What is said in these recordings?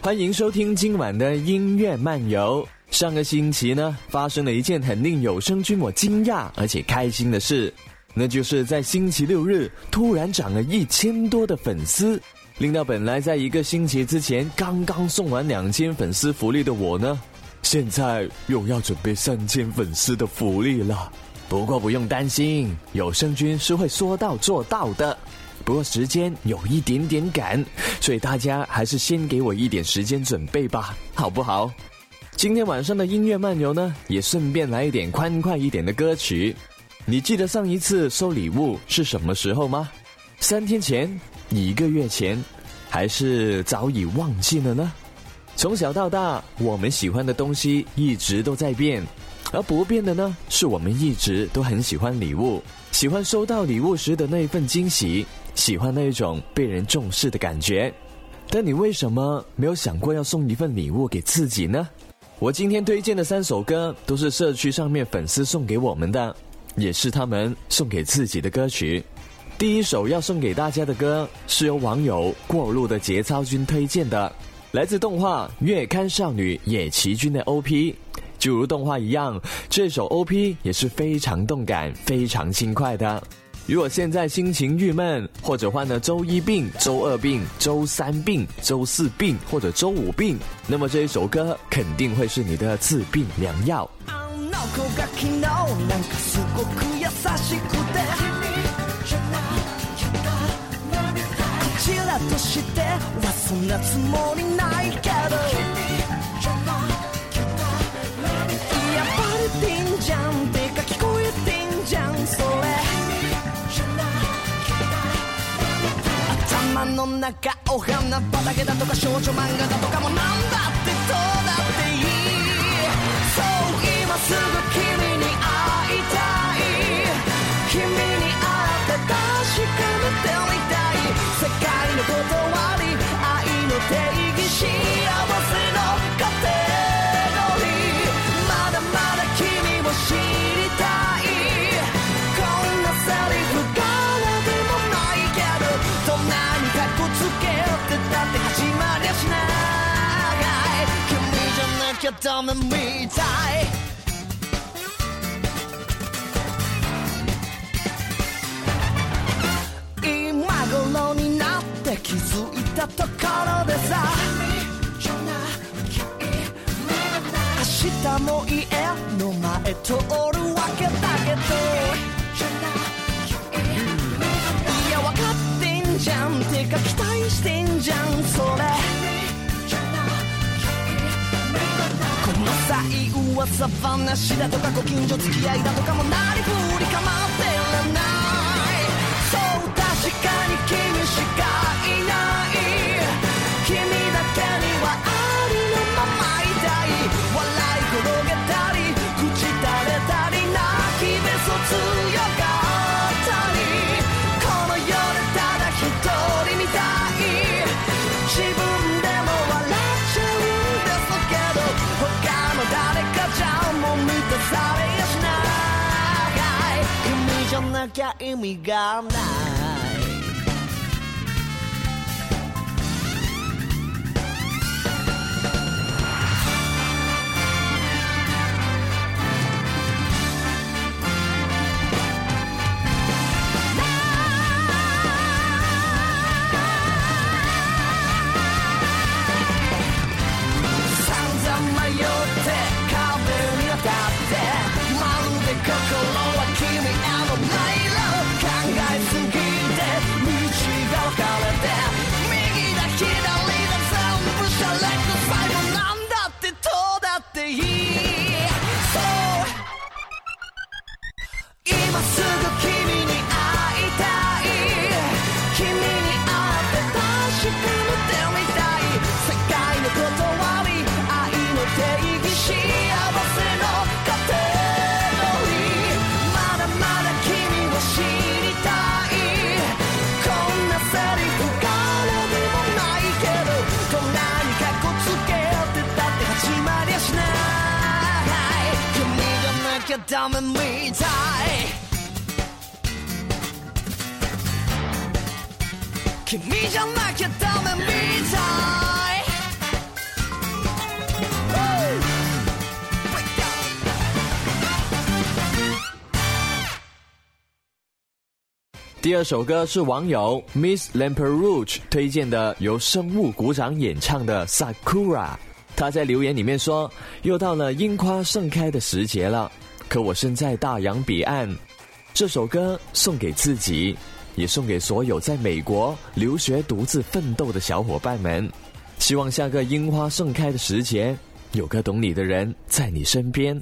欢迎收听今晚的音乐漫游。上个星期呢，发生了一件很令有声君我惊讶而且开心的事，那就是在星期六日突然涨了一千多的粉丝，令到本来在一个星期之前刚刚送完两千粉丝福利的我呢，现在又要准备三千粉丝的福利了。不过不用担心，有声君是会说到做到的。不过时间有一点点赶，所以大家还是先给我一点时间准备吧，好不好？今天晚上的音乐漫游呢，也顺便来一点欢快一点的歌曲。你记得上一次收礼物是什么时候吗？三天前？一个月前？还是早已忘记了呢？从小到大，我们喜欢的东西一直都在变，而不变的呢，是我们一直都很喜欢礼物，喜欢收到礼物时的那份惊喜。喜欢那一种被人重视的感觉，但你为什么没有想过要送一份礼物给自己呢？我今天推荐的三首歌都是社区上面粉丝送给我们的，也是他们送给自己的歌曲。第一首要送给大家的歌是由网友过路的节操君推荐的，来自动画《月刊少女野崎君》的 OP。就如动画一样，这首 OP 也是非常动感、非常轻快的。如果现在心情郁闷，或者患了周一病、周二病、周三病、周四病或者周五病，那么这一首歌肯定会是你的治病良药。なかお花畑だとか少女漫画だとかもなんだってどうだっていいそう今すぐ君に会いたい君に会って確かめてみたい世界の断り愛の定義したみたい今頃になって気づいたところでさ明日も家の前通るわけだけどいや分かってんじゃんてか期待してんじゃんそれ噂話だとかご近所付き合いだとかもなりふり構ってらないそう確かに君しかいないちゃ意味がない第二首歌是网友 Miss l a m p e r o u g e 推荐的，由生物鼓掌演唱的《Sakura》。他在留言里面说：“又到了樱花盛开的时节了。”可我身在大洋彼岸，这首歌送给自己，也送给所有在美国留学独自奋斗的小伙伴们。希望下个樱花盛开的时节，有个懂你的人在你身边。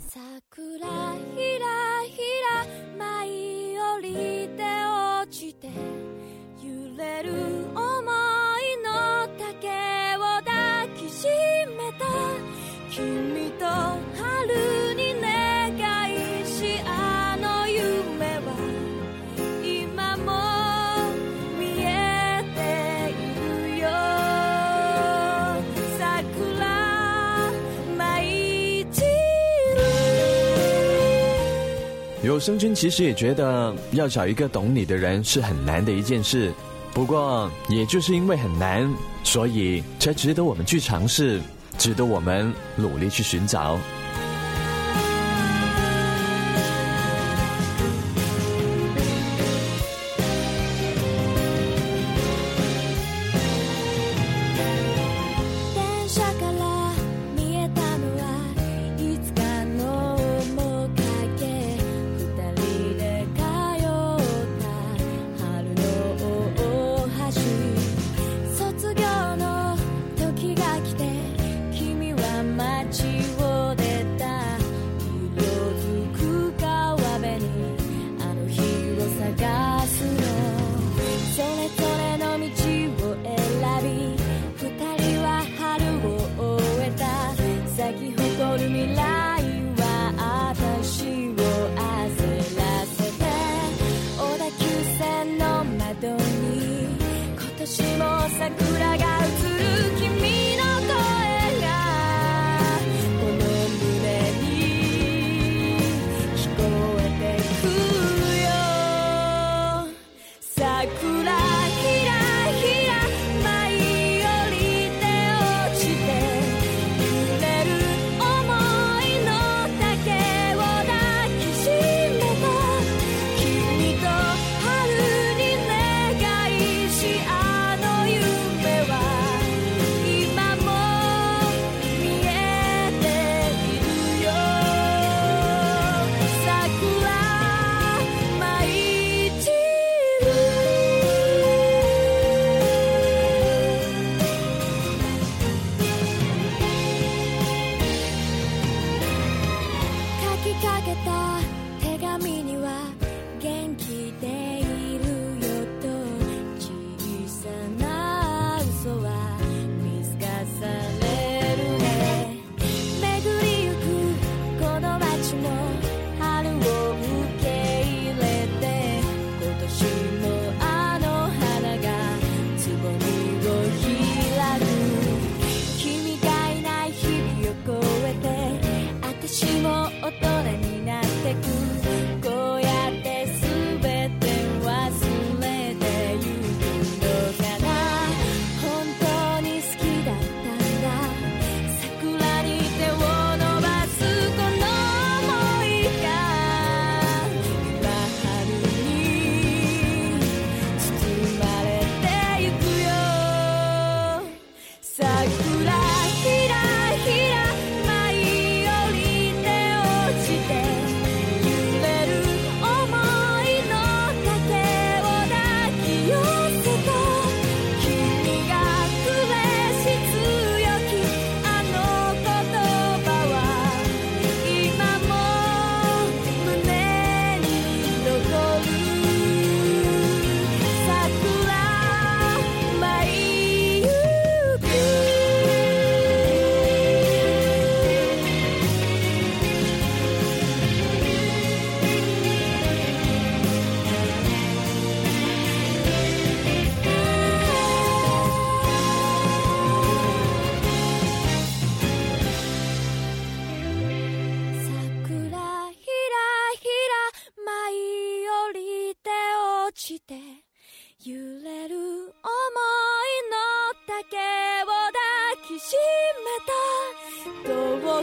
有生君其实也觉得要找一个懂你的人是很难的一件事，不过也就是因为很难，所以才值得我们去尝试，值得我们努力去寻找。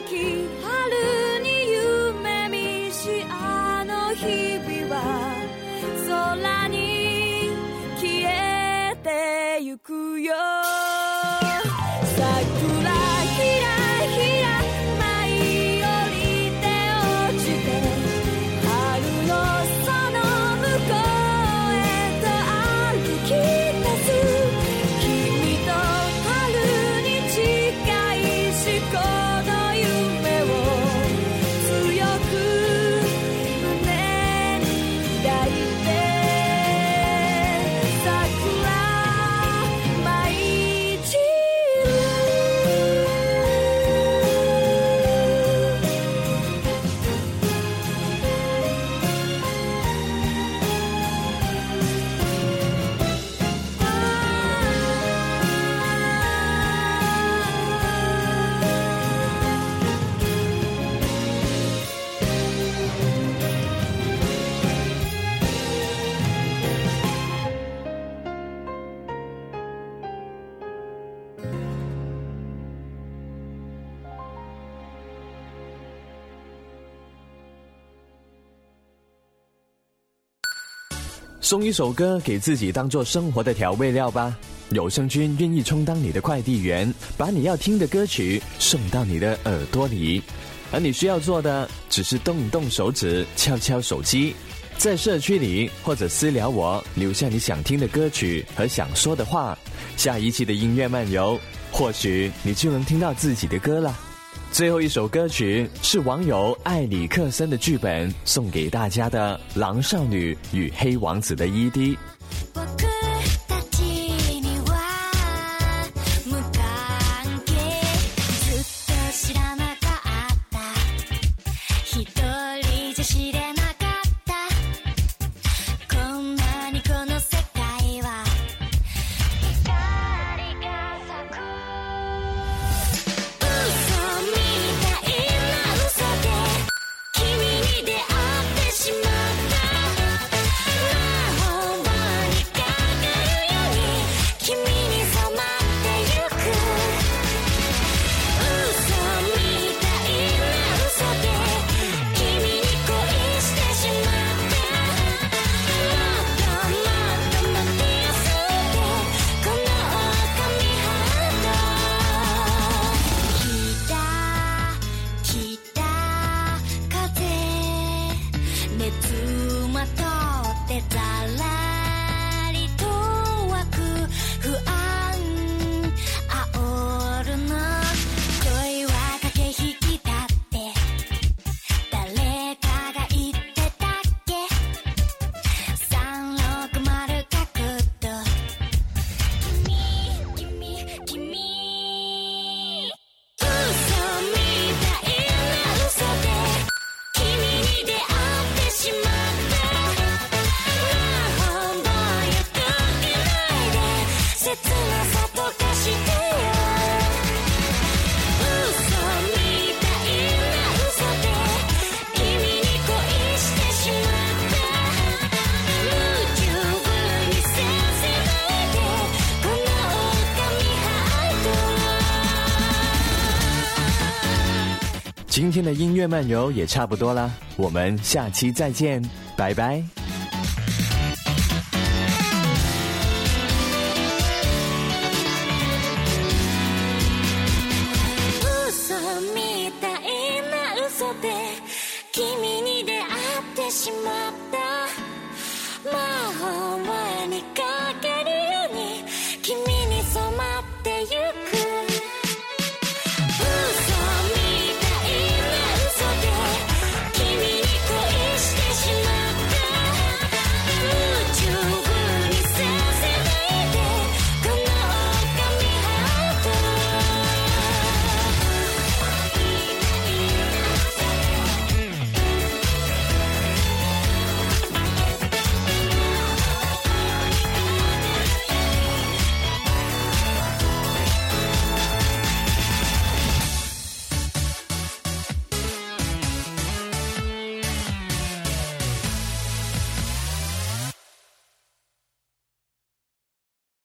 春に夢見しあの日々は空に送一首歌给自己当做生活的调味料吧。有声君愿意充当你的快递员，把你要听的歌曲送到你的耳朵里。而你需要做的只是动动手指，敲敲手机，在社区里或者私聊我，留下你想听的歌曲和想说的话。下一期的音乐漫游，或许你就能听到自己的歌了。最后一首歌曲是网友艾里克森的剧本送给大家的《狼少女与黑王子》的 ED。今天的音乐漫游也差不多了，我们下期再见，拜拜。